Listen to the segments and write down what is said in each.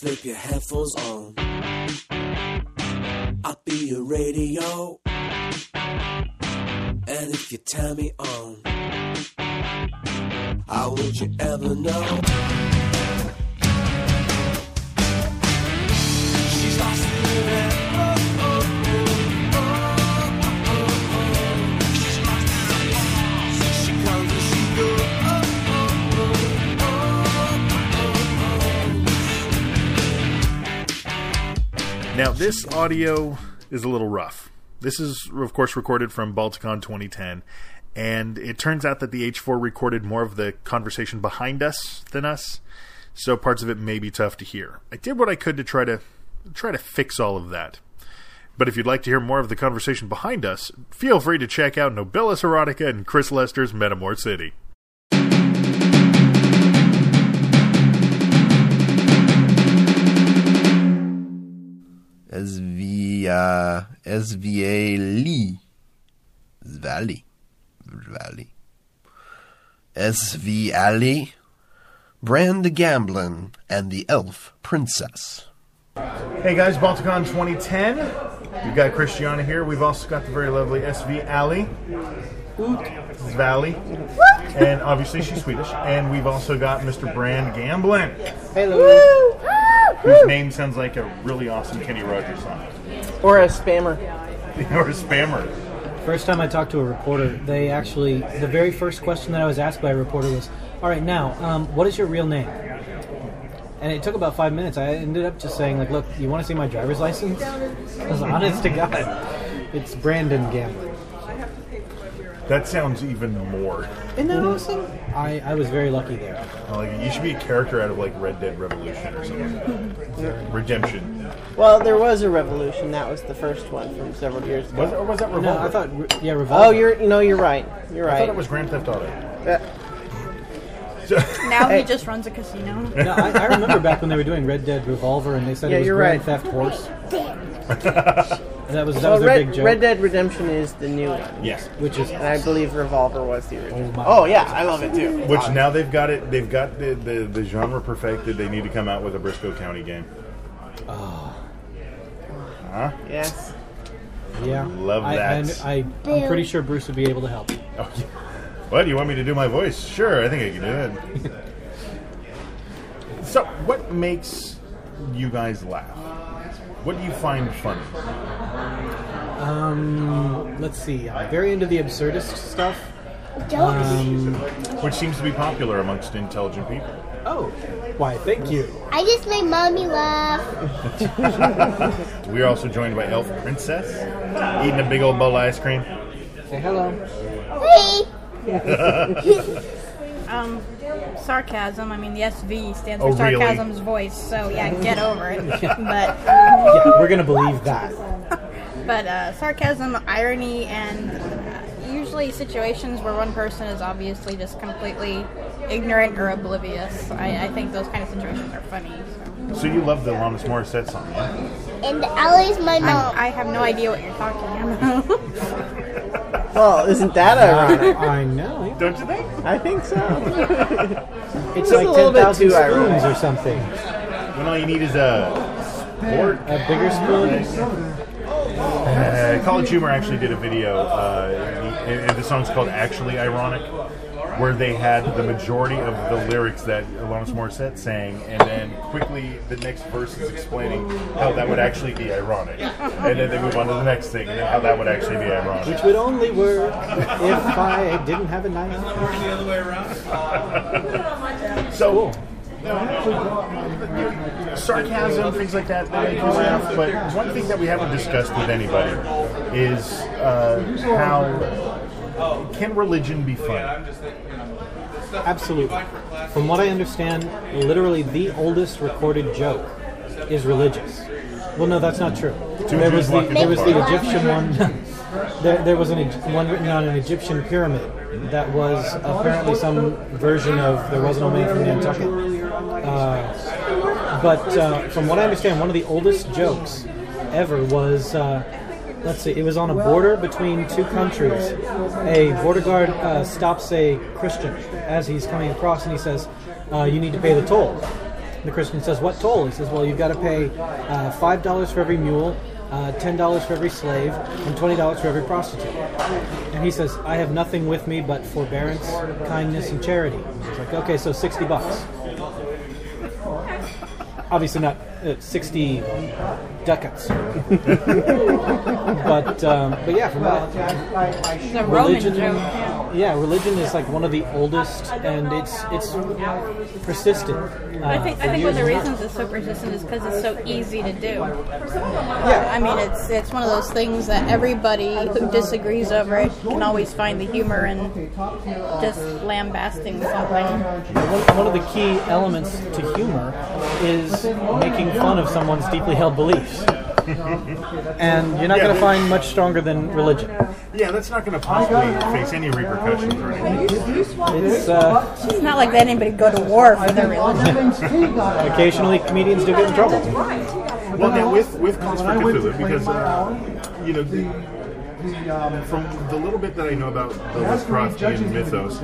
Slip your headphones on. I'll be your radio. And if you turn me on, how would you ever know? Now, this audio is a little rough. This is, of course, recorded from Balticon 2010, and it turns out that the H4 recorded more of the conversation behind us than us, so parts of it may be tough to hear. I did what I could to try to try to fix all of that. But if you'd like to hear more of the conversation behind us, feel free to check out Nobilis Erotica and Chris Lester's Metamor City. SVA SVA Valley Valley SV Allie Brand the Gamblin and the Elf Princess. Hey guys, Balticon 2010. We've got Christiana here. We've also got the very lovely SV Allie. Valley. And obviously she's Swedish. And we've also got Mr. Brand Gamblin. Hello. Whose name sounds like a really awesome Kenny Rogers song. Or a spammer. or a spammer. First time I talked to a reporter, they actually the very first question that I was asked by a reporter was, "All right, now, um, what is your real name?" And it took about five minutes. I ended up just saying, "Like, look, you want to see my driver's license?" I was honest to God, it's Brandon Gambling. That sounds even more. Isn't that awesome? I, I was very lucky there. Like you should be a character out of like Red Dead Revolution or something. Redemption. Well, there was a revolution. That was the first one from several years ago. Was, or was that No, I thought, yeah, Revolver. Oh, you're no, you're right. You're right. I right. thought it was Grand Theft Auto. Uh, Now Hey. he just runs a casino. No, I, I remember back when they were doing Red Dead Revolver, and they said Yeah, it was you're Grand right. Theft Horse. And that was that so was their Red, big joke. Red Dead Redemption is the new one, yes. which is and I believe Revolver was the original. Oh my Oh yeah, I love it too. Which now they've got it. They've got the, the, the genre perfected. They need to come out with a Brisco County game. Oh. Huh? Yes. yeah. Love I, that. and I, I'm pretty sure Bruce would be able to help. Oh, yeah. What? You want me to do my voice? Sure, I think I can do it. so, what makes you guys laugh? What do you find funny? Um, let's see. I'm very into the absurdist stuff. Don't. Which seems to be popular amongst intelligent people. Oh, why? Thank you. I just made mommy laugh. We are also joined by Elf Princess, eating a big old bowl of ice cream. Say hello. Hey. Um, sarcasm. I mean, the SV stands Oh, for really? sarcasm's voice. So yeah, get over it. But Yeah, we're gonna believe that. but uh, sarcasm, irony, and uh, usually situations where one person is obviously just completely ignorant or oblivious. I, I think those kind of situations are funny. So. So you love the Alanis Morissette song, yeah? And Ellie's my I'm, mom. I have no idea what you're talking about. Well, isn't that ironic? I know. Don't you think? I think so. It's Just like a little ten bit thousand too spoons ironic. or something. When all you need is a sport. A bigger spoon. Uh, College Humor actually did a video. Uh, and the song's called "Actually Ironic," where they had the majority of the lyrics that Alanis Morissette sang, and then quickly the next verse is explaining how that would actually be ironic, and then they move on to the next thing, and then how that would actually be ironic. Which would only work if I didn't have a knife. So. Sarcasm, things like that, that make you laugh. But one thing that we haven't discussed with anybody is uh, how can religion be fun? Absolutely. From what I understand, literally the oldest recorded joke is religious. Well, no, that's not true. There was the, there was the Egyptian one. there, there was an, one written on an Egyptian pyramid that was apparently some version of "There Was No Man from Nantucket." Uh, but uh, from what I understand, one of the oldest jokes ever was. Uh, let's see, it was on a border between two countries. A border guard uh, stops a Christian as he's coming across and he says, uh, You need to pay the toll. The Christian says, "What toll?" He says, "Well, you've got to pay uh, five dollars for every mule, uh, ten dollars for every slave, and twenty dollars for every prostitute." And he says, "I have nothing with me but forbearance, kindness, and charity." He's like, "Okay, so sixty bucks." Obviously not uh, sixty ducats, but um, but yeah, from what It's a Roman religion joke. Yeah. Yeah religion is like one of the oldest and it's it's persistent uh, I think I think one of the reasons it's so persistent is because it's so easy to do. Yeah, I mean it's it's one of those things that everybody who disagrees over it can always find the humor in just lambasting something. one, one of the key elements to humor is making fun of someone's deeply held beliefs and you're not Yeah, going to find much stronger than religion Yeah, that's not going to possibly face any repercussions or anything. it's uh, It's not like that anybody go to war for their religion. occasionally comedians do get in trouble Well, now with with Calls for Cthulhu, because uh, you know, the, from the little bit that I know about the Lovecraftian mythos,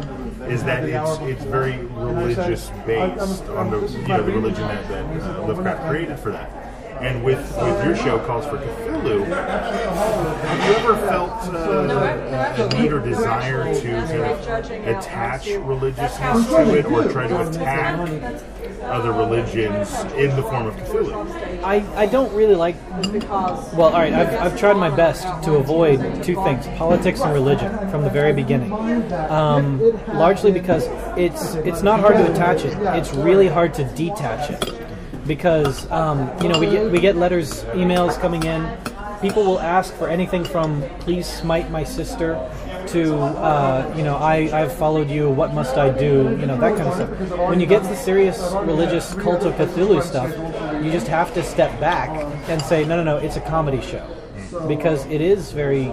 is that it's it's very religious based on the you know the religion that, that uh, Lovecraft created for that. And with with your show, Calls for Cthulhu, have you ever felt uh, a need or desire to kind of attach religiousness to it, or try to attack other religions in the form of Cthulhu? I, I don't really like. Well, all right, I've, I've tried my best to avoid two things politics and religion from the very beginning. Um, largely because it's it's not hard to attach it, it's really hard to detach it. Because, um, you know, we get, we get letters, emails coming in. People will ask for anything from please smite my sister to, uh, you know, I, I've followed you, what must I do, you know, that kind of stuff. When you get to the serious religious cult of Cthulhu stuff, you just have to step back and say, no, no, no, it's a comedy show. Because it is very,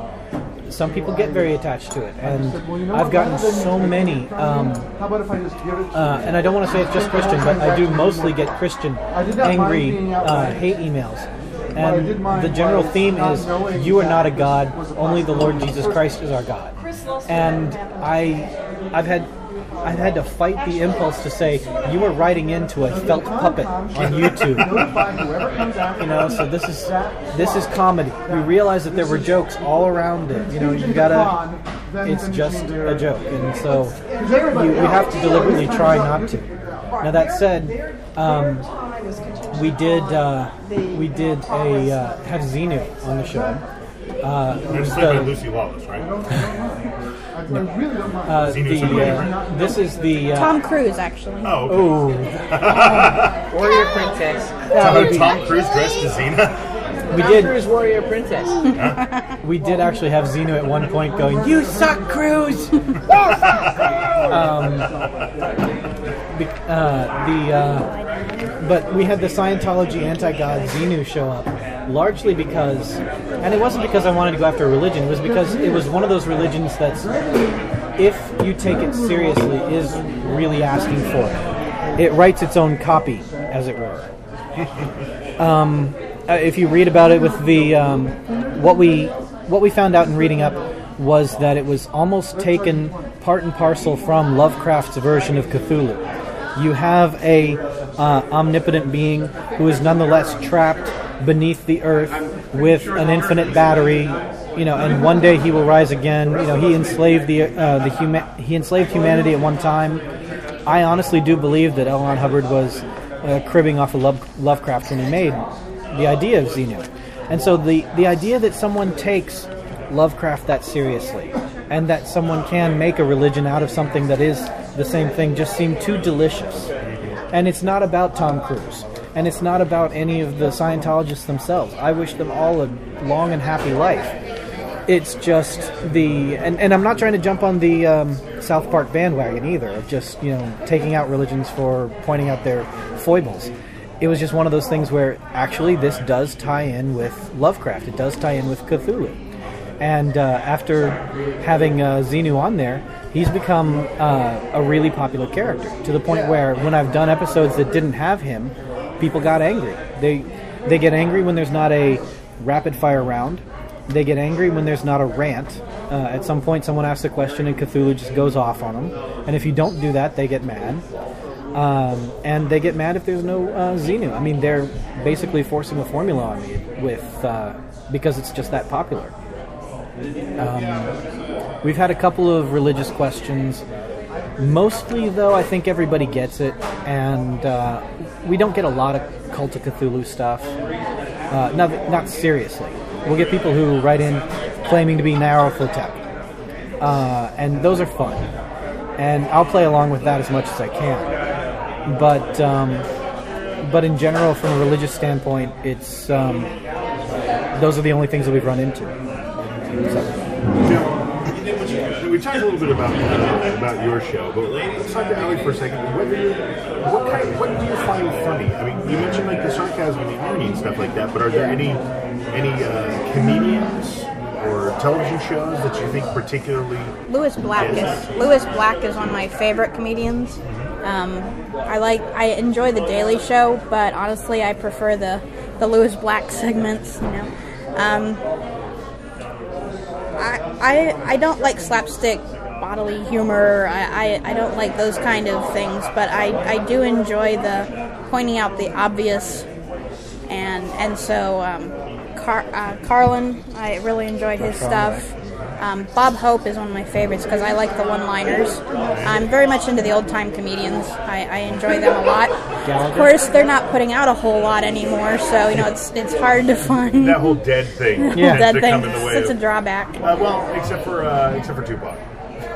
some people get very attached to it. And I've gotten so many, um, uh, and I don't want to say it's just Christian, but I do mostly get Christian angry uh, hate emails. And the general theme is, you are not a God, only the Lord Jesus Christ is our God. And I, I've had, I've had to fight the impulse to say, you are writing into a felt puppet on YouTube. You know, so this is this is comedy. We realized that there were jokes all around it. You know, you gotta. It's just a joke, and so you, have to deliberately try not to. Now that said, um, we did uh, we did a uh, have Xenu on the show. Uh, who's played by Lucy Lawless, right? uh, the, uh, this is the uh, Tom Cruise, actually. Oh, okay. oh Warrior Princess. Tom, Tom Cruise dressed as Xena. we Tom did Cruise Warrior Princess. we did actually have Xenu at one point going, "You suck, Cruise." um, be, uh, the uh, but we had the Scientology anti-god Xenu show up, largely because, and it wasn't because I wanted to go after a religion. It was because it was one of those religions that's, if you take it seriously, is really asking for it. It writes its own copy, as it were uh, if you read about it with the um, what we what we found out in reading up was that it was almost taken part and parcel from Lovecraft's version of Cthulhu. You have a uh, omnipotent being who is nonetheless trapped beneath the earth with an infinite battery. You know, and one day he will rise again. You know, he enslaved the uh, the human he enslaved humanity at one time. I honestly do believe that L. Ron Hubbard was uh, cribbing off of Love- Lovecraft when he made the idea of Xenu. And so the, the idea that someone takes Lovecraft that seriously and that someone can make a religion out of something that is the same thing just seemed too delicious. And it's not about Tom Cruise. And it's not about any of the Scientologists themselves. I wish them all a long and happy life. It's just the and, and i'm not trying to jump on the um, south park bandwagon either of just you know taking out religions for pointing out their foibles. It was just one of those things where actually this does tie in with lovecraft. It does tie in with cthulhu. And uh, after having uh, xenu on there he's become uh, a really popular character to the point where when i've done episodes that didn't have him people got angry they they get angry when there's not a rapid fire round they get angry when there's not a rant. Uh, at some point, someone asks a question, and Cthulhu just goes off on them. And if you don't do that, they get mad. Um, and they get mad if there's no uh, Xenu. I mean, they're basically forcing a formula on me with uh, because it's just that popular. Um, we've had a couple of religious questions. Mostly, though, I think everybody gets it, and uh, we don't get a lot of Cult of Cthulhu stuff. Uh, not, not seriously. We'll get people who write in claiming to be Nyarlathotep, uh, and those are fun. And I'll play along with that as much as I can. But um, but in general, from a religious standpoint, it's um, those are the only things that we've run into. Now, we talked a little bit about uh, about your show, but let's talk to Allie for a second. What, what kind? What do you find funny? I mean, you mentioned like the sarcasm and the irony and stuff like that, but are there any any uh, comedians or television shows that you think particularly? Lewis Black is Lewis Black is one of my favorite comedians. Um, I like I enjoy the Daily Show, but honestly, I prefer the the Lewis Black segments. You know, um, I, I I don't like slapstick bodily humor. I, I, I don't like those kind of things, but I, I do enjoy the pointing out the obvious, and and so um, Car- uh, Carlin, I really enjoyed his stuff. Um, Bob Hope is one of my favorites because I like the one-liners. I'm very much into the old-time comedians. I, I enjoy them a lot. Of course, they're not putting out a whole lot anymore, so you know it's it's hard to find. That whole dead thing Yeah. tends that to thing. come in the way. It's a drawback. Uh, well, except for uh, except for Tupac.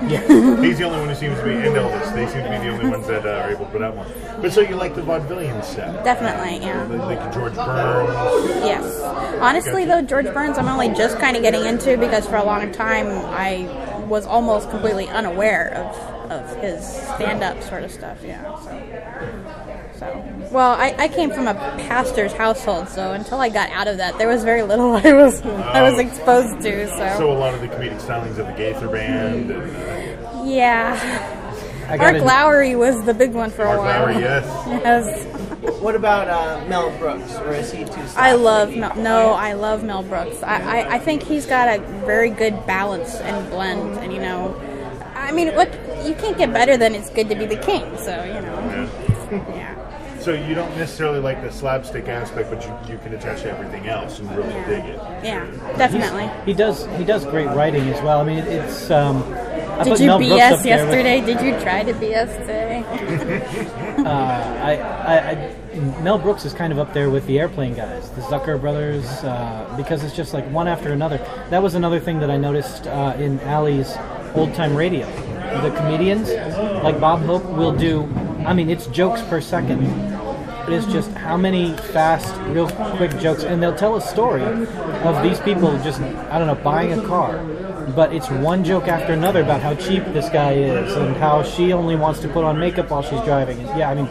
Yeah. He's the only one who seems to be, and Elvis. They seem to be the only ones that uh, are able to put out one. But so you like the vaudevillian set? Definitely, yeah. Like George Burns. Yes. Honestly, though, George Burns, I'm only just kind of getting into because for a long time I was almost completely unaware of, of his stand up sort of stuff. Yeah. So, so. well, I, I came from a pastor's household, so until I got out of that, there was very little I was I was exposed to. So a lot of the comedic stylings of the Gaither Band. And, uh, Yeah. I got Mark it. Lowry was the big one for a Mark while. Lowry, yes. Yes. What about uh, Mel Brooks, or is he too? I love Mel, no, I love Mel Brooks. I, I, I think he's got a very good balance and blend, and you know, I mean, what you can't get better than it's good to be the king. So you know, yeah, So you don't necessarily like the slapstick aspect, but you, you can attach to everything else and really dig it. yeah, definitely. He does. He does great writing as well. I mean, it, it's. Um, I Did you Mel BS there with- yesterday? Did you try to BS today? I, I, I, Mel Brooks is kind of up there with the airplane guys, the Zucker brothers, uh, because it's just like one after another. That was another thing that I noticed uh, in Allie's old time radio. The comedians, like Bob Hope, will do. I mean, it's jokes per second. It is just how many fast, real quick jokes, and they'll tell a story of these people just, I don't know, buying a car. But it's one joke after another about how cheap this guy is and how she only wants to put on makeup while she's driving. And yeah, I mean,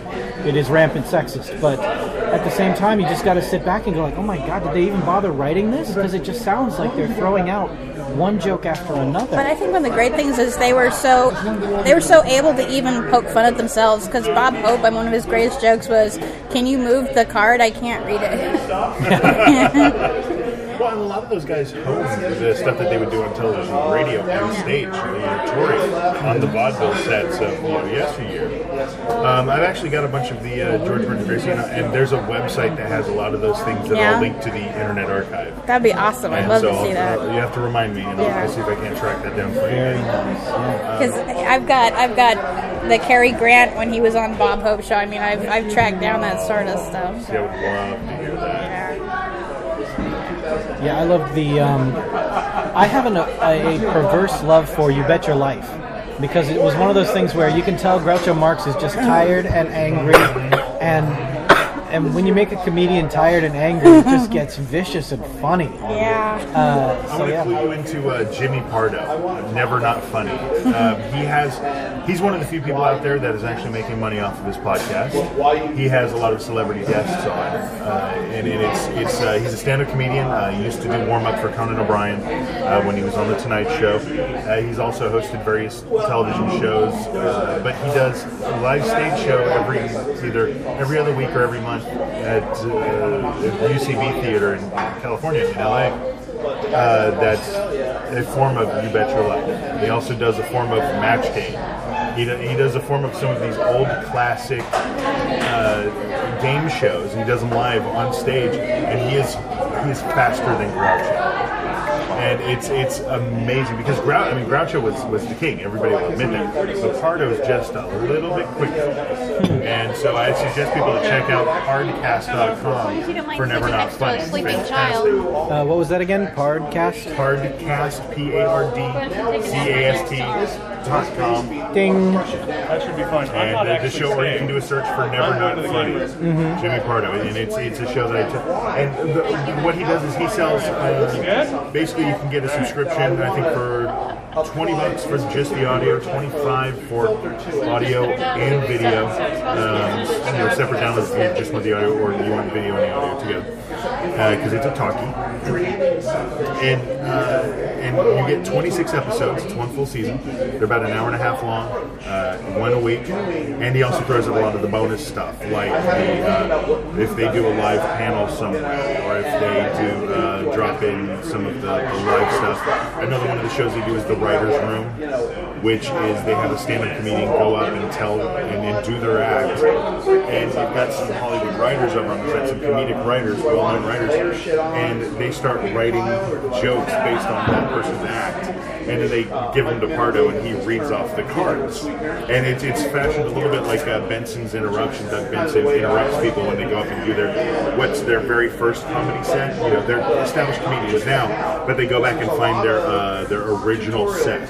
it is rampant sexist, but at the same time, you just got to sit back and go like, oh my god, did they even bother writing this? Because it just sounds like they're throwing out one joke after another. But I think one of the great things is they were so they were so able to even poke fun at themselves because Bob Hope, and one of his greatest jokes was, "Can you move the card? I can't read it." And a lot of those guys honed the stuff that they would do on television, radio, on stage, you know, touring on the vaudeville sets of you know, yesteryear. Um, I've actually got a bunch of the uh, George Burns Gracie, and, there's a website that has a lot of those things that Yeah. I'll link to the Internet Archive. That'd be awesome. I'd And love so to see I'll- that. you have to remind me, and I'll, Yeah. I'll see if I can't track that down for you. Very nice. Yeah. Because I've got I've got the Cary Grant when he was on Bob Hope show. I mean, I've I've tracked down that sort of stuff. Yeah, I would love to hear that. Yeah. Yeah, I love the. Um, I have an, a, a perverse love for You Bet Your Life because it was one of those things where you can tell Groucho Marx is just tired and angry, and and when you make a comedian tired and angry, it just gets vicious and funny. Yeah. Uh, I'm going to yeah, clue you into uh, Jimmy Pardo. Never not funny. Um, he has. He's one of the few people out there that is actually making money off of his podcast. He has a lot of celebrity guests on, uh, and, and it's it's. Uh, he's a stand-up comedian. Uh, he used to do warm-up for Conan O'Brien uh, when he was on the Tonight Show. Uh, he's also hosted various television shows, uh, but he does a live stage show every either every other week or every month at, uh, UCB Theater in California, in LA. Uh, that's a form of You Bet Your Life. He also does a form of Match Game. He, do, he does a form of some of these old classic uh, game shows. He does them live on stage, and he is he is faster than Groucho. And it's it's amazing because Grou- I mean Groucho was, was the king. Everybody will admit that. But Pardo is just a little bit quicker. And so I suggest people to check out pardcast.com for Never Not next Funny. sleeping Fantastic. child. Uh, what was that again? Pardcast? Hardcast, P A R D C A S T dot com. Ding. That should be fun. I'm And not uh, the show where you can do a search for Never I'm Not going to the Funny. Jimmy Pardo, and it's it's a show that I took. And the, what he does is he sells. Uh, basically, you can get a subscription. I think for twenty bucks for just the audio, twenty five for audio and video. Um, you know, separate downloads if you just want the audio, or you want video and the audio together. Because it's a talkie, and uh, and you get 26 episodes. It's one full season. They're about an hour and a half long, uh, one a week. And he also throws in a lot of the bonus stuff, like the, uh, if they do a live panel somewhere, or if they do uh, drop in some of the, the live stuff. Another one of the shows they do is the Writers Room, which is they have a stand-up comedian go up and tell and, and do their act. And they've got some Hollywood writers over on the set, some comedic writers, well-known writers, and they start writing jokes based on that person's act. And then they give them to Pardo, and he reads off the cards. And it's it's fashioned a little bit like uh, Benson's interruption. Doug Benson interrupts people when they go up and do their what's their very first comedy set. You know, they're established comedians now, but they go back and find their uh, their original set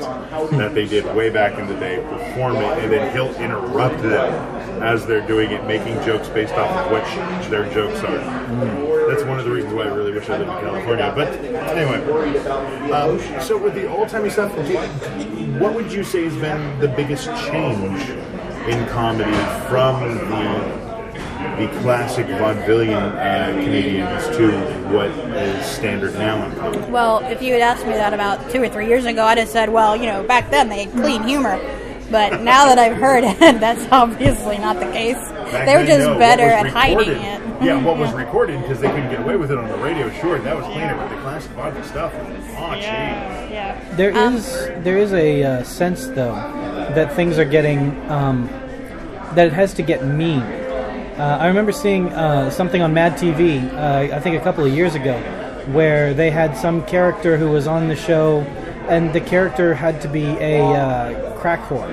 that they did way back in the day, perform it, and then he'll interrupt them as they're doing it, making jokes based off of what their jokes are. That's one of the reasons why I really wish I lived in California. But anyway, um, so with the old timey stuff, what would you say has been the biggest change in comedy from the the classic vaudevillian uh, comedians to what is standard now? Well, if you had asked me that about two or three years ago, I'd have said, well, you know, back then they had clean humor. But now that I've heard it, that's obviously not the case. Back they were just no, better at hiding it. Yeah, what was recorded because they couldn't get away with it on the radio. Sure, that was cleaner, but the classic the stuff oh, gee. yeah. There Um, is there is a uh, sense though that things are getting um, that it has to get mean. Uh, I remember seeing uh, something on Mad TV, uh, I think a couple of years ago, where they had some character who was on the show, and the character had to be a uh, crack whore.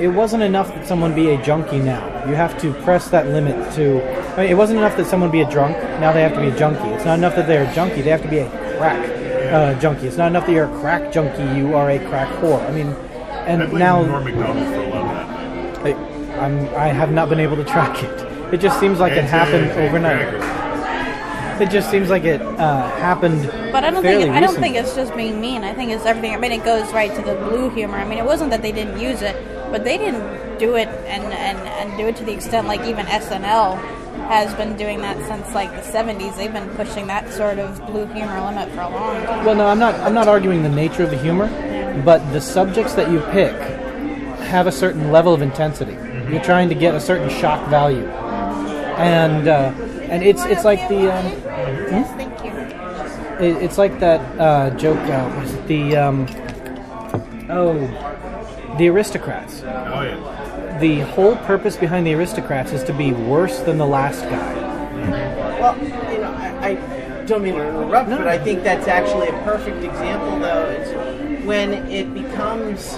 It wasn't enough that someone be a junkie now. You have to press that limit to. I mean, it wasn't enough that someone be a drunk. Now they have to be a junkie. It's not enough that they're a junkie. They have to be a crack uh, junkie. It's not enough that you're a crack junkie. You are a crack whore. I mean, and I now Norm Macdonald for a lot of that. I, I'm, I have not been able to track it. It just seems like it happened overnight. It just seems like it uh, happened. But I don't fairly think I don't recently. think it's just being mean. I think it's everything. I mean, it goes right to the blue humor. I mean, it wasn't that they didn't use it, but they didn't do it and and, and do it to the extent like even SNL has been doing that since like the 70s. They've been pushing that sort of blue humor limit for a long time. Well, no, I'm not. I'm not arguing the nature of the humor, but the subjects that you pick have a certain level of intensity. You're trying to get a certain shock value, and uh, and it's it's like the um, Yes, thank you. it, it's like that uh, joke. Uh, what is it? The um, oh, the aristocrats. Oh yeah. The whole purpose behind the aristocrats is to be worse than the last guy. Well, you know, I, I don't mean to interrupt, but I think that's actually a perfect example, though. It's when it becomes,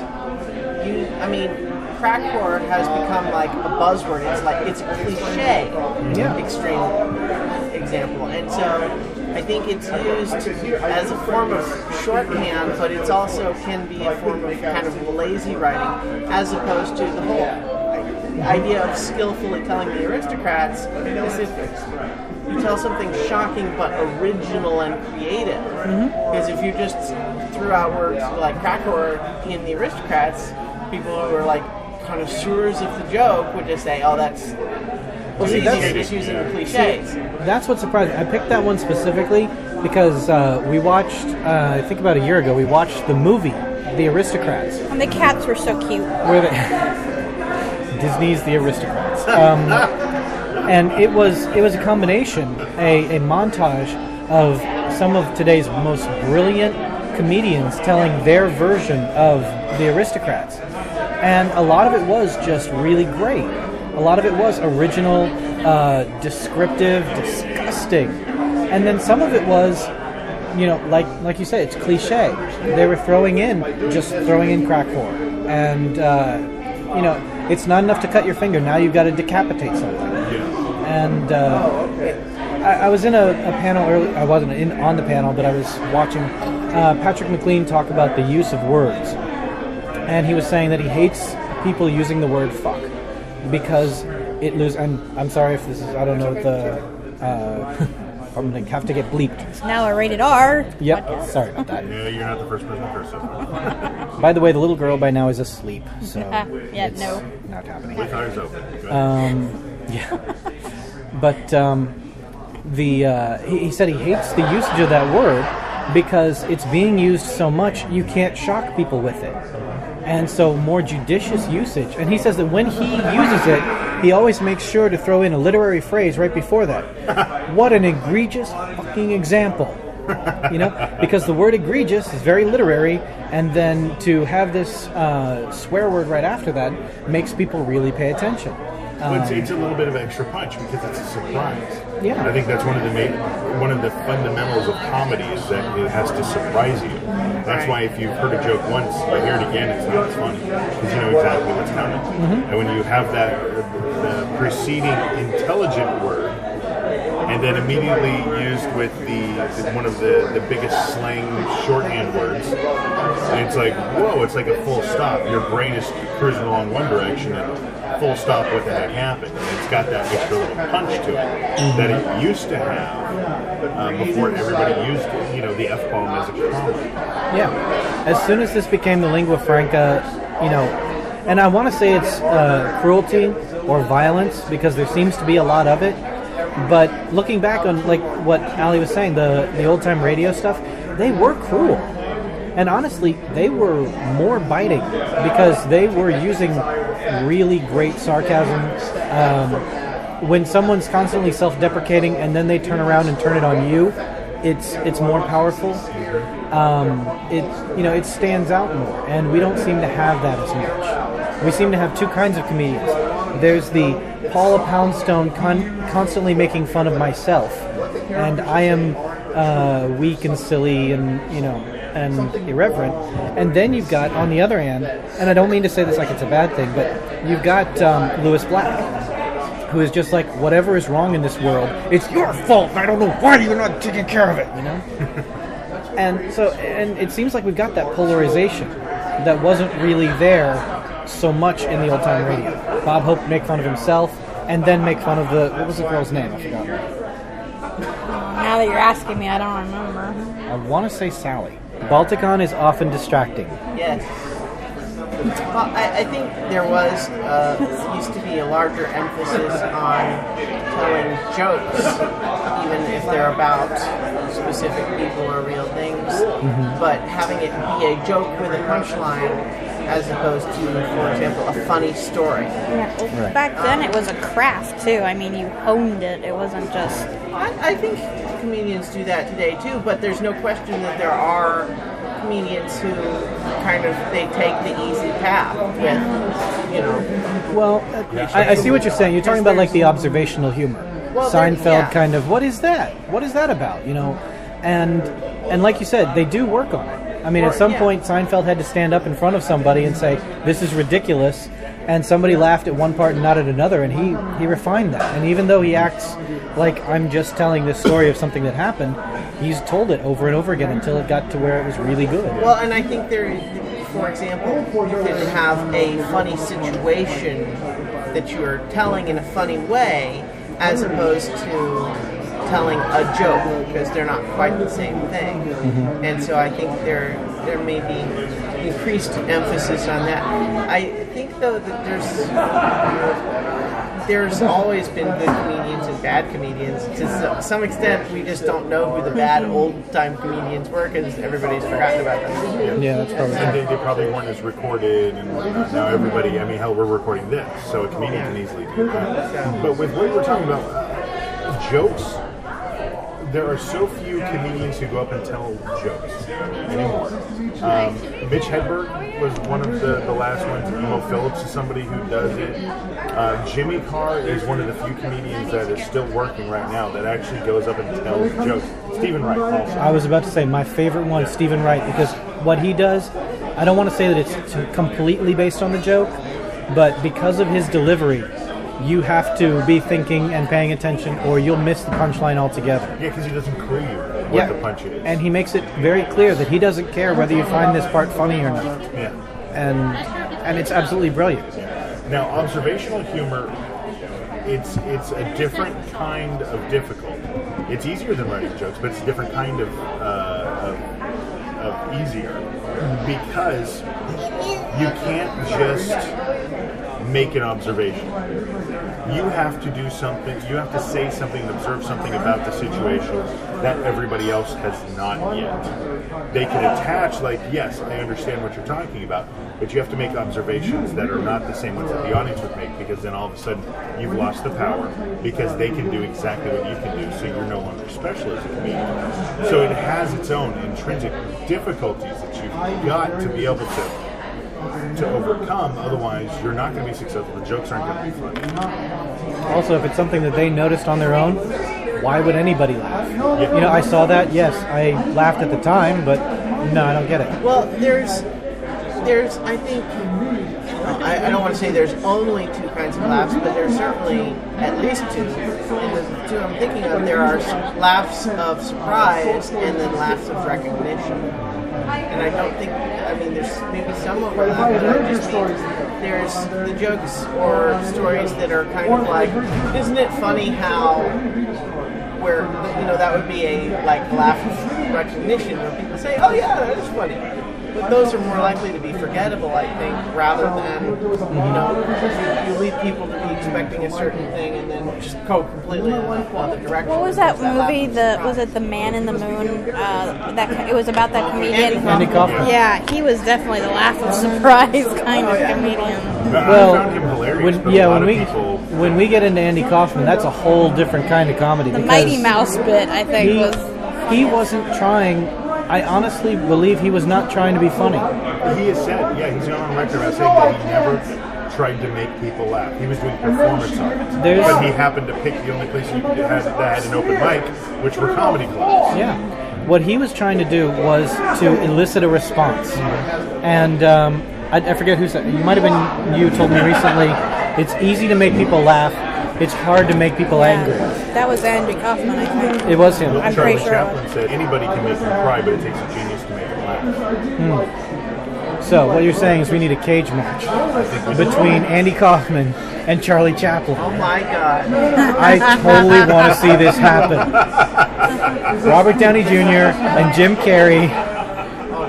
you. I mean, crack horror has become like a buzzword. It's like it's a cliche, Yeah. extreme example, and so. I think it's used as a form of shorthand, but it's also can be a form of kind of lazy writing, as opposed to the whole idea of skillfully telling the aristocrats is if you tell something shocking but original and creative. Mm-hmm. Because if you just threw out words like crack horror in the aristocrats, people who are like connoisseurs of the joke would just say, "Oh, that's." Well, see, see, that's- just using the cliches. That's what surprised me. I picked that one specifically because uh, we watched, uh, I think about a year ago, we watched the movie The Aristocrats, And the cats were so cute. where they Disney's The Aristocrats, um, and it was it was a combination, a, a montage of some of today's most brilliant comedians telling their version of the aristocrats. And a lot of it was just really great. A lot of it was original, uh, descriptive, disgusting. And then some of it was, you know, like like you say, it's cliche. They were throwing in, just throwing in crack whore. And, uh, you know, it's not enough to cut your finger. Now you've got to decapitate something and uh, I, I was in a, a panel early. I wasn't in on the panel, but I was watching uh, Patrick McLean talk about the use of words, and he was saying that he hates people using the word "fuck" because it loses. And I'm sorry if this is. I don't know what the. Uh, I'm gonna have to get bleeped. It's now a rated R. Yep. Sorry about that. Yeah, you're not the first person to curse so. By the way, the little girl by now is asleep, so Ah, yeah, it's no. not happening. With eyes open. Um, yeah. But um, the uh, he, he said he hates the usage of that word because it's being used so much you can't shock people with it. And so more judicious usage. And he says that when he uses it, he always makes sure to throw in a literary phrase right before that. what an egregious fucking example. You know, because the word egregious is very literary, and then to have this uh, swear word right after that makes people really pay attention. Well, it's, it's a little bit of extra punch because it's a surprise. Yeah. I think that's one of the main, one of the fundamentals of comedy is that it has to surprise you. That's why if you've heard a joke once, you hear it again, it's not as funny because you know exactly what's coming. And when you have that the preceding intelligent word, and then immediately used with the, the one of the, the biggest slang shorthand words. It's like, whoa, it's like a full stop. Your brain is cruising along one direction and full stop, what heck happened? And it's got that extra little punch to it that it used to have um, before everybody used you know, the F bomb as a comedy. Yeah. As soon as this became the lingua franca, you know, and I want to say it's uh, cruelty or violence because there seems to be a lot of it. But looking back on like what Allie was saying, the the old time radio stuff, they were cruel. And honestly, they were more biting because they were using really great sarcasm. Um, when someone's constantly self-deprecating and then they turn around and turn it on you, it's it's more powerful. Um, it you know it stands out more, and we don't seem to have that as much. We seem to have two kinds of comedians. There's the Paula Poundstone con- constantly making fun of myself, and I am uh, weak and silly and you know and irreverent. And then you've got on the other hand, and I don't mean to say this like it's a bad thing, but you've got um, Lewis Black, who is just like whatever is wrong in this world, it's your fault. I don't know why you're not taking care of it. You know. and so, and it seems like we've got that polarization that wasn't really there so much in the old time radio. Bob Hope make fun of himself, and then make fun of the what was the girl's name? I forgot. Now that you're asking me, I don't remember. I want to say Sally. Balticon is often distracting. Yes. Well, I, I think there was uh, used to be a larger emphasis on telling jokes, even if they're about specific people or real things. But having it be a joke with a punchline, as opposed to, for example, a funny story. Yeah, well, Right. Back then, it was a craft too. I mean, you honed it. It wasn't just. I, I think comedians do that today too, but there's no question that there are comedians who kind of they take the easy path with, you know, Well, I, I see what you're saying. You're talking about like the observational humor, Well, Seinfeld yeah. kind of. What is that? What is that about? You know, and and like you said, they do work on it. I mean, Or- at some yeah. point, Seinfeld had to stand up in front of somebody and say, "This is ridiculous," and somebody laughed at one part and not at another, and he he refined that. And even though he acts like I'm just telling this story of something that happened, he's told it over and over again until it got to where it was really good. Well, and I think there, for example, you can have a funny situation that you are telling in a funny way, as opposed to telling a joke because they're not quite the same thing. And so I think there there may be increased emphasis on that. I think though that there's there's always been good comedians and bad comedians. To some extent, we just don't know who the bad old time comedians were because everybody's forgotten about them. Yeah, that's probably And they, they probably weren't as recorded, and now everybody. I mean, hell, we're recording this, so a comedian can easily do that. But with what you were talking about, uh, jokes, there are so few comedians who go up and tell jokes anymore. Um, Mitch Hedberg was one of the, the last ones. Emo Phillips is somebody who does it. Uh, Jimmy Carr is one of the few comedians that is still working right now that actually goes up and tells jokes. Steven Wright also. I was about to say my favorite one, Steven Wright, because what he does, I don't want to say that it's completely based on the joke, but because of his delivery, you have to be thinking and paying attention, or you'll miss the punchline altogether. Yeah, because he doesn't clue you what Yeah. the punch is. And he makes it very clear that he doesn't care whether you find this part funny or not, yeah. and and it's absolutely brilliant. Now, observational humor, it's it's a different kind of difficult. It's easier than writing jokes, but it's a different kind of uh, of, of easier because you can't just make an observation. You have to do something. You have to say something, and observe something about the situation that everybody else has not yet. They can attach, like, yes, I understand what you're talking about, but you have to make observations that are not the same ones that the audience would make, because then all of a sudden you've lost the power because they can do exactly what you can do, so you're no longer special as a comedian. So it has its own intrinsic difficulties that you've got to be able to to overcome. Otherwise, you're not going to be successful. The jokes aren't going to be funny. Also, if it's something that they noticed on their own, why would anybody laugh? Yeah. You know, I saw that. Yes, I laughed at the time, but no, I don't get it. Well, there's, there's, I think, I, I don't want to say there's only two kinds of laughs, but there's certainly at least two. And the two I'm thinking of, there are s- laughs of surprise and then laughs of recognition. And I don't think, Mean, there's maybe some overlap, but I just there's the jokes or stories that are kind of like, isn't it funny how where you know that would be a like laugh recognition where people say, "Oh yeah, that is funny." But those are more likely to be forgettable, I think, rather than you know you lead people to be expecting a certain thing and then just go completely in another direction. What was that laugh movie? of The surprise. was it The Man in the Moon? Uh, that it was about that comedian. Andy Kaufman. Yeah, he was definitely the laugh of surprise kind Oh, of yeah. I comedian. Well, when, yeah, when we people, when we get into Andy Kaufman, that's a whole different kind of comedy. The Mighty Mouse bit, I think, He, was. he wasn't trying. I honestly believe he was not trying to be funny. he has said, yeah, he's on record about saying that he never tried to make people laugh. He was doing performance art, There's- but he happened to pick the only place you could have that had an open mic, which were comedy clubs. Yeah. What he was trying to do was to elicit a response. And um, I, I forget who said, you might have been, you told me recently, it's easy to make people laugh, it's hard to make people angry. That was Andy Kaufman, I think. It was him. I'm Charlie pretty sure. Chaplin said anybody can make them cry, but it takes a genius to make them laugh. Hmm. So, what you're saying is we need a cage match between Andy Kaufman and Charlie Chaplin. Oh my god! I totally want to see this happen. Robert Downey Jr. and Jim Carrey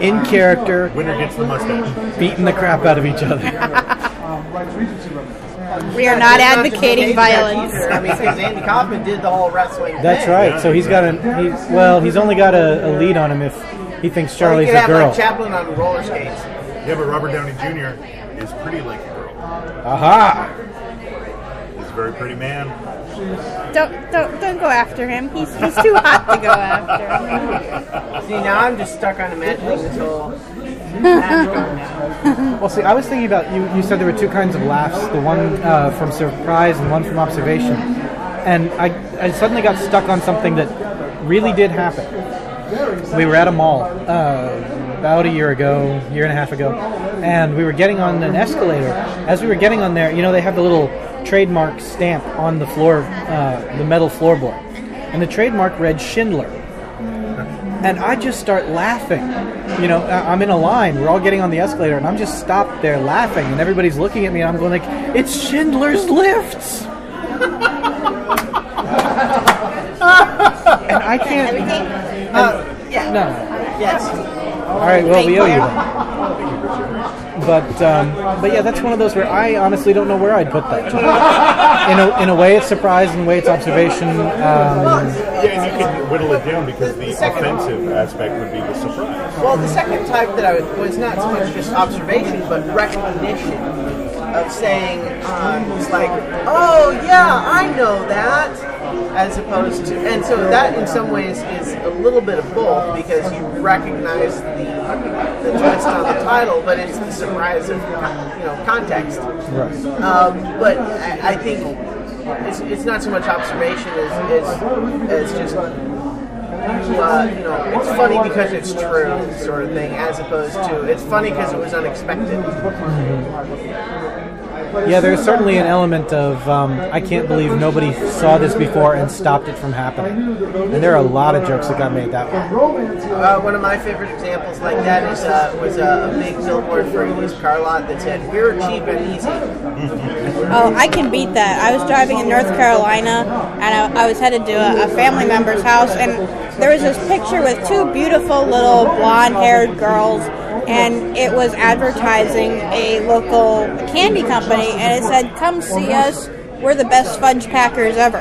in character Winner gets the mustache. beating the crap out of each other. We are not advocating violence. I mean, because Andy Kaufman did the whole wrestling. That's thing. right. So he's got an he's well, he's only got a, a lead on him if he thinks Or you Charlie's could a have girl. like Chaplin on roller skates. Yeah, but Robert Downey Jr. is pretty like a girl. Aha! He's a very pretty man. Don't don't don't go after him. He's he's too hot to go after. See, now I'm just stuck on imagining this whole match going down. Well, see, I was thinking about you. You said there were two kinds of laughs: the one uh, from surprise and one from observation. And I, I suddenly got stuck on something that really did happen. We were at a mall uh, about a year ago, year and a half ago, and we were getting on an escalator. As we were getting on there, you know, they have the little trademark stamp on the floor, uh, the metal floorboard, and the trademark read Schindler and I just start laughing. You know, I'm in a line. We're all getting on the escalator, and I'm just stopped there laughing, and everybody's looking at me, and I'm going like, "It's Schindler's Lifts," and I can't. Uh, yeah. No. Yes. All right. Well, we owe you. But um, but yeah, that's one of those where I honestly don't know where I'd put that. In a in a way, it's surprise. In a way, it's observation. Um, Yeah, and you can whittle it down because the offensive aspect would be the surprise. Well, the second type that I would was not so much just observation, but recognition of saying, um, it's like, oh yeah, I know that. As opposed to, and so that in some ways is a little bit of both because you recognize the the twist on the title, but it's the surprise of you know context. Right. Um, but I, I think it's, it's not so much observation as as, as just uh, you know it's funny because it's true sort of thing, as opposed to it's funny because it was unexpected. Yeah, there's certainly an element of um, I can't believe nobody saw this before and stopped it from happening. And there are a lot of jokes that got made that way. Uh, one of my favorite examples like that is uh, was a, a big billboard for a used car lot that said "We're cheap and easy." Oh, I can beat that. I was driving in North Carolina, and I, I was headed to a, a family member's house, and there was this picture with two beautiful little blonde-haired girls, and it was advertising a local candy company, and it said, "Come see us. We're the best fudge packers ever."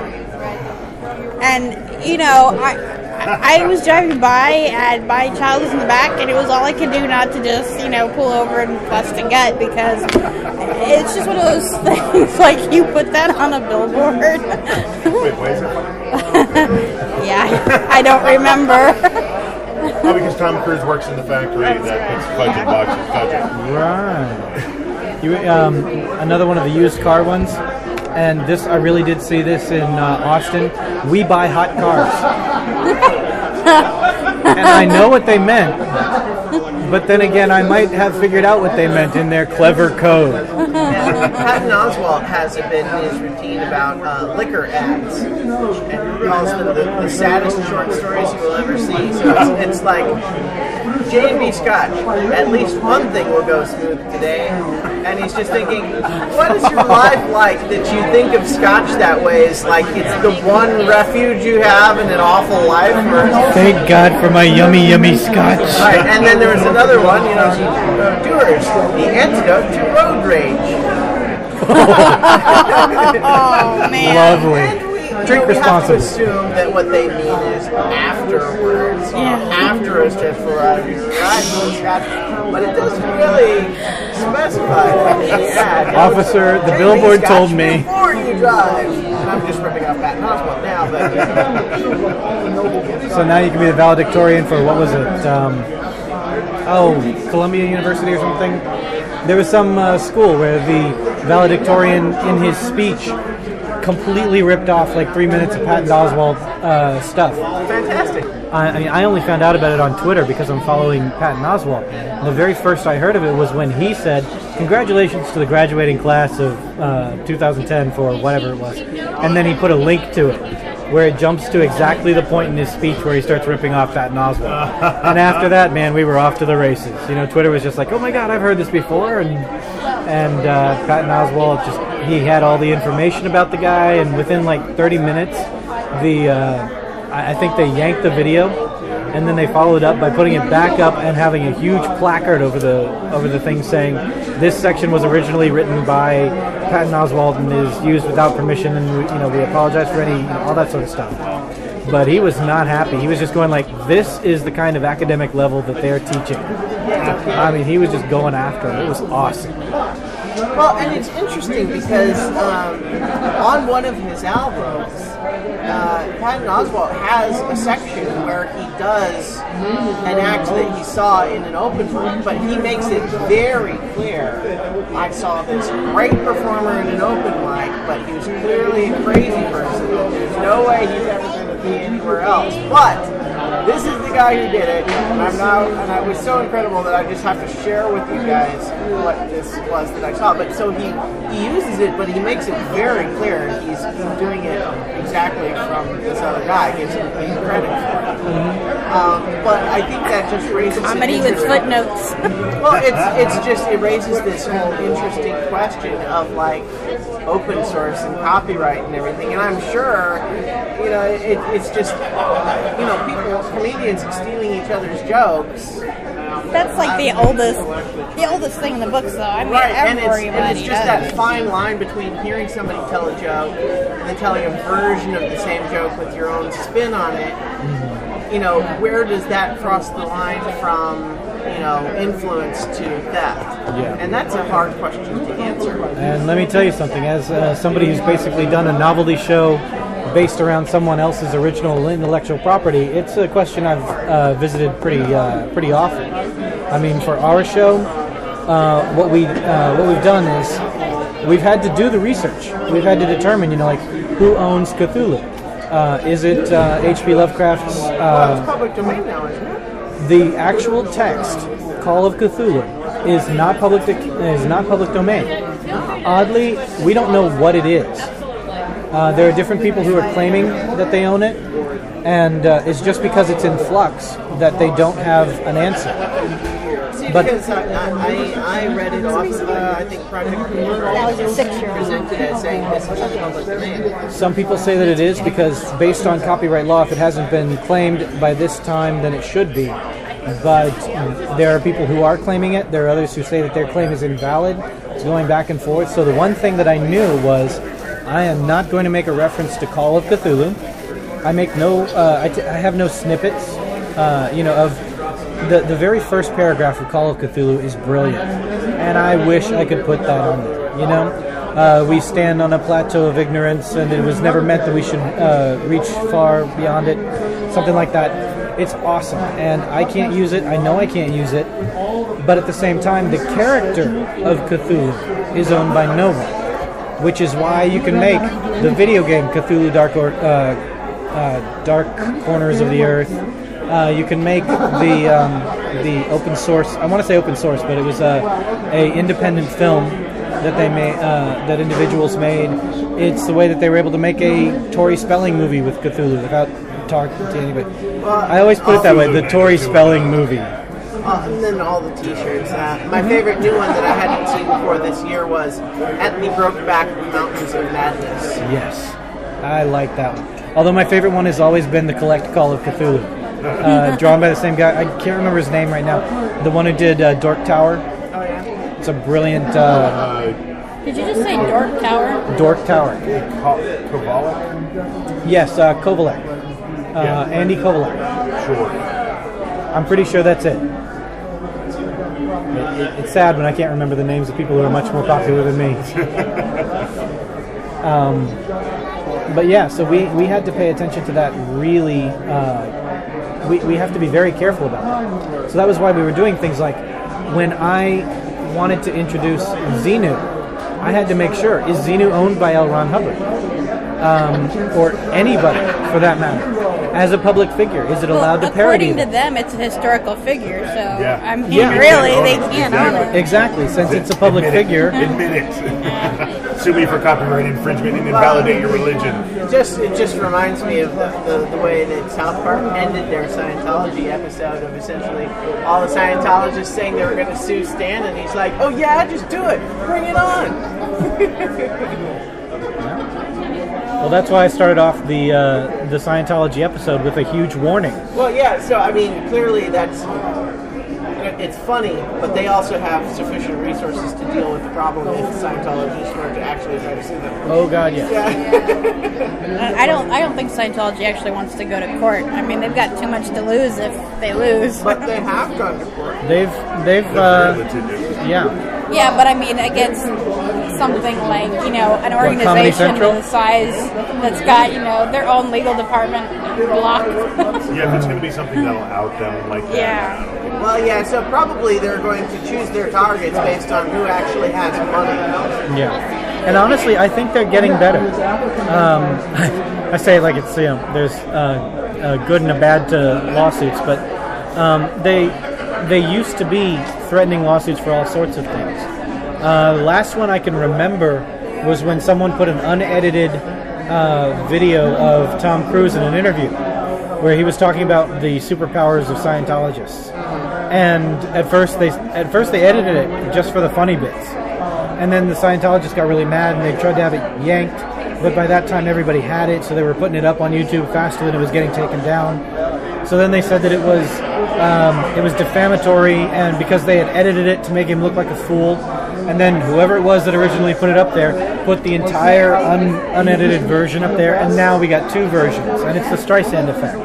And you know, I. I was driving by and my child was in the back and it was all I could do not to just, you know, pull over and bust a gut because it's just one of those things like you put that on a billboard. Wait, why is it funny? yeah, I don't remember. Oh, because Tom Cruise works in the factory that puts fudge in boxes. Fudge. Right. You, um, another one of the used car ones, and this I really did see this in uh, Austin. We buy hot cars, and I know what they meant. But then again, I might have figured out what they meant in their clever code. Patton Oswalt has a bit in his routine about uh, liquor ads, and calls them the, the saddest short stories you will ever see. So it's, it's like J and B Scotch. At least one thing will go smooth today, and he's just thinking, what is your life like that you think of Scotch that way? Is like it's the one refuge you have in an awful life, or Thank God for my yummy, yummy scotch. Right, and then there was another one, you know, she, Doers, the antidote to road rage. oh man. Lovely. Drink we have to assume that what they mean is afterwards, Yeah. after a stressful ride, you ride with scotch. But it doesn't really specify the. Officer, the billboard told me. Before you drive. And I'm just ripping off Patton Oswalt now, but So now you can be the valedictorian for what was it? Um, oh, Columbia University or something. There was some uh, school where the valedictorian, in his speech, completely ripped off like three minutes of Patton Oswalt uh, stuff. fantastic. I, I mean, I only found out about it on Twitter because I'm following Patton Oswalt. And the very first I heard of it was when he said, "Congratulations to the graduating class of uh, 2010 for whatever it was," and then he put a link to it where it jumps to exactly the point in his speech where he starts ripping off Patton Oswalt. and after that, man, we were off to the races. You know, Twitter was just like, "Oh my God, I've heard this before," and and uh, Patton Oswalt just he had all the information about the guy, and within like 30 minutes, the uh, I think they yanked the video, and then they followed up by putting it back up and having a huge placard over the over the thing saying this section was originally written by Patton Oswalt and is used without permission, and we, you know we apologize for any you know, all that sort of stuff. But he was not happy. He was just going like, "This is the kind of academic level that they're teaching." I mean, he was just going after it. It was awesome. Well, and it's interesting because um, on one of his albums, uh, Patton Oswalt has a section where he does an act that he saw in an open mic, but he makes it very clear. I saw this great performer in an open mic, but he was clearly a crazy person. There's no way he's ever be anywhere else. But this is the guy who did it, and I'm now, and I was so incredible that I just have to share with you guys what this was that I saw. But so he he uses it, but he makes it very clear he's, he's doing it exactly from this other guy. Gives him credit for it. Um, but I think that just raises Comedy with footnotes. well, it's it's just it raises this whole interesting question of like open source and copyright and everything. And I'm sure, you know, it, it's just you know people comedians stealing each other's jokes. That's like the oldest, the oldest thing in the books, though. I mean, Right, and it's, and it's just does. that fine line between hearing somebody tell a joke and then telling a version of the same joke with your own spin on it. You know, where does that cross the line from, you know, influence to theft? Yeah. And that's a hard question to answer. And let me tell you something. As uh, somebody who's basically done a novelty show based around someone else's original intellectual property, it's a question I've uh, visited pretty uh, pretty often. I mean, for our show, uh, what we uh, what we've done is we've had to do the research. We've had to determine, you know, like who owns Cthulhu. Uh, is it uh, H.P. Lovecraft's Well, it's uh, public domain now, isn't it? the actual text, Call of Cthulhu, is not public is not public domain. Oddly, we don't know what it is. Uh, there are different people who are claiming that they own it, and uh, it's just because it's in flux that they don't have an answer. See, But- because I, I, I read it off of, uh, I think, Project Blue That was a six-year-old. presented as saying this is public domain. Some people say that it is because, based on copyright law, if it hasn't been claimed by this time, then it should be. But there are people who are claiming it. There are others who say that their claim is invalid. It's going back and forth. So the one thing that I knew was, I am not going to make a reference to Call of Cthulhu. I make no. Uh, I, t- I have no snippets. Uh, you know of the the very first paragraph of Call of Cthulhu is brilliant, and I wish I could put that on there. You know, uh, we stand on a plateau of ignorance, and it was never meant that we should uh, reach far beyond it. Something like that. It's awesome, and I can't use it. I know I can't use it, but at the same time, the character of Cthulhu is owned by no one, which is why you can make the video game Cthulhu Dark or uh, uh, Dark Corners of the Earth. Uh, you can make the um, the open source. I want to say open source, but it was a, a independent film that they made uh, that individuals made. It's the way that they were able to make a Tori Spelling movie with Cthulhu without talking to anybody. I always put it that way: the Tori Spelling movie. Uh, and then all the T-shirts. Uh, my favorite new one that I hadn't seen before this year was "At the Brokeback Mountains of Madness." Yes, I like that one. Although my favorite one has always been the Collect Call of Cthulhu, uh, drawn by the same guy. I can't remember his name right now. The one who did uh, Dork Tower. Oh yeah. It's a brilliant uh, Did you just say Dork Tower? Dork Tower. Kovalic? Yes, uh, Kovalic. Uh, Andy Kovalic. Sure. I'm pretty sure that's it. It- it- It's sad when I can't remember the names of people who are much more popular than me. um, but yeah, so we, we had to pay attention to that really. Uh, we, we have to be very careful about that. So that was why we were doing things like when I wanted to introduce Xenu, I had to make sure is Xenu owned by L. Ron Hubbard? Um, or anybody for that matter. As a public figure, is it allowed well, to parody according to them? them, it's a historical figure, so Yeah. I mean, Yeah. really, they can't own it. Exactly, since it's a public Admit it. figure. Admit it. Sue me for copyright infringement and invalidate your religion. It just it just reminds me of the, the, the way that South Park ended their Scientology episode of essentially all the Scientologists saying they were going to sue Stan, and he's like, "Oh yeah, just do it, bring it on." Well, that's why I started off the uh, the Scientology episode with a huge warning. Well, yeah. So I mean, clearly that's it's funny, but they also have sufficient resources to deal with the problem if Scientologists were to actually try to sue them. Oh God, yes. I I don't. I don't think Scientology actually wants to go to court. I mean, they've got too much to lose if they lose. But they have gone to court. They've they've uh, yeah. yeah, but I mean, against something like you know an organization Central? the size that's got you know their own legal department block. Yeah, if it's going to be something that'll out them like that. Yeah. Well, yeah. So probably they're going to choose their targets based on who actually has money. Yeah, and honestly, I think they're getting better. Um, I say it like it's you know there's uh, a good and a bad to lawsuits, but um, they they used to be threatening lawsuits for all sorts of things. Uh, last one I can remember was when someone put an unedited uh, video of Tom Cruise in an interview where he was talking about the superpowers of Scientologists. And at first they at first they edited it just for the funny bits. And then the Scientologists got really mad and they tried to have it yanked. But by that time everybody had it, so they were putting it up on YouTube faster than it was getting taken down. So then they said that it was um, it was defamatory, and because they had edited it to make him look like a fool, and then whoever it was that originally put it up there put the entire un- unedited version up there, and now we got two versions, and it's the Streisand effect.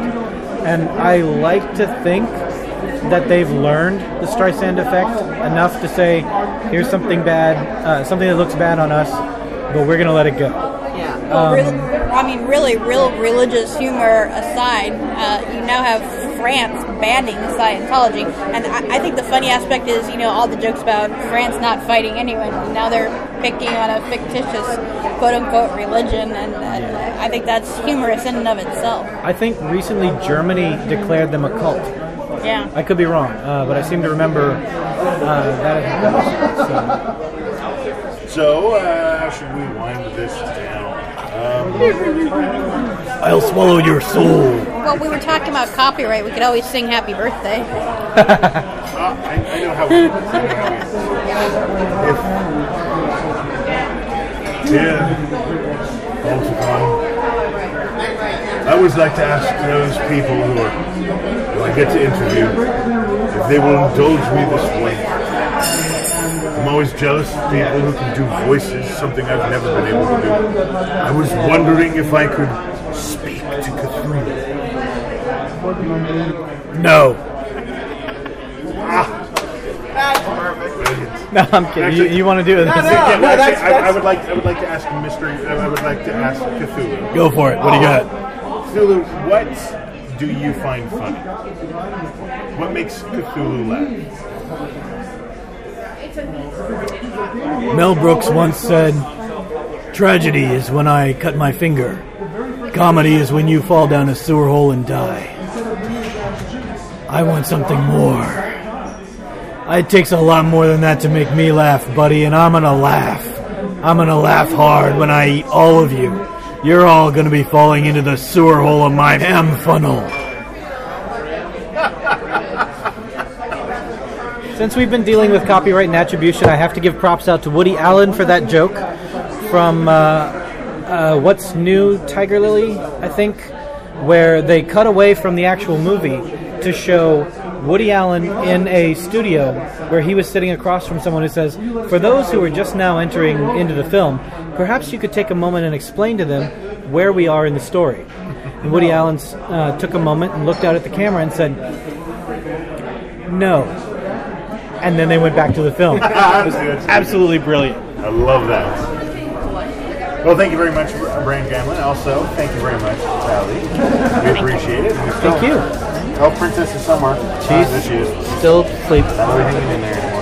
And I like to think that they've learned the Streisand effect enough to say, here's something bad, uh, something that looks bad on us, but we're going to let it go. Yeah. Well, real, I mean, really, real religious humor aside, uh, you now have France banning Scientology, and I, I think the funny aspect is, you know, all the jokes about France not fighting anyone. Now they're picking on a fictitious quote-unquote religion, and uh, I think that's humorous in and of itself. I think recently Germany declared them a cult. Yeah. I could be wrong, uh, but I seem to remember uh, that had happened. So, uh, how should we wind this down? Um, I'll swallow your soul. Well, we were talking about copyright. We could always sing "Happy Birthday." uh, I, I know how we. If yeah. I always like to ask those people who are who I get to interview if they will indulge me this way. I'm always jealous of people who can do voices, something I've never been able to do. I was wondering if I could speak to Cthulhu. No. That's perfect. No, I'm kidding. You, you want to do it? No, no. Yeah, well, that's- actually, I, I would like I would like to ask Mystery. I would like to ask Cthulhu. Go for it. What do you got? Cthulhu, what do you find funny? What makes Cthulhu laugh? Mel Brooks once said, Tragedy is when I cut my finger. Comedy is when you fall down a sewer hole and die. I want something more. It takes a lot more than that to make me laugh, buddy, and I'm gonna laugh. I'm gonna laugh hard when I eat all of you. You're all gonna be falling into the sewer hole of my ham funnel. Since we've been dealing with copyright and attribution, I have to give props out to Woody Allen for that joke from uh, uh, What's New Tiger Lily, I think, where they cut away from the actual movie to show Woody Allen in a studio where he was sitting across from someone who says, For those who are just now entering into the film, perhaps you could take a moment and explain to them where we are in the story. And Woody Allen uh, took a moment and looked out at the camera and said, No. And then they went back to the film. Absolutely brilliant. I love that. Well, thank you very much, Brand Gamblin. Also, thank you very much, Sally. We appreciate it. We Thank you. Oh, Princess is somewhere. She's uh, there she is. still asleep. Everything in there.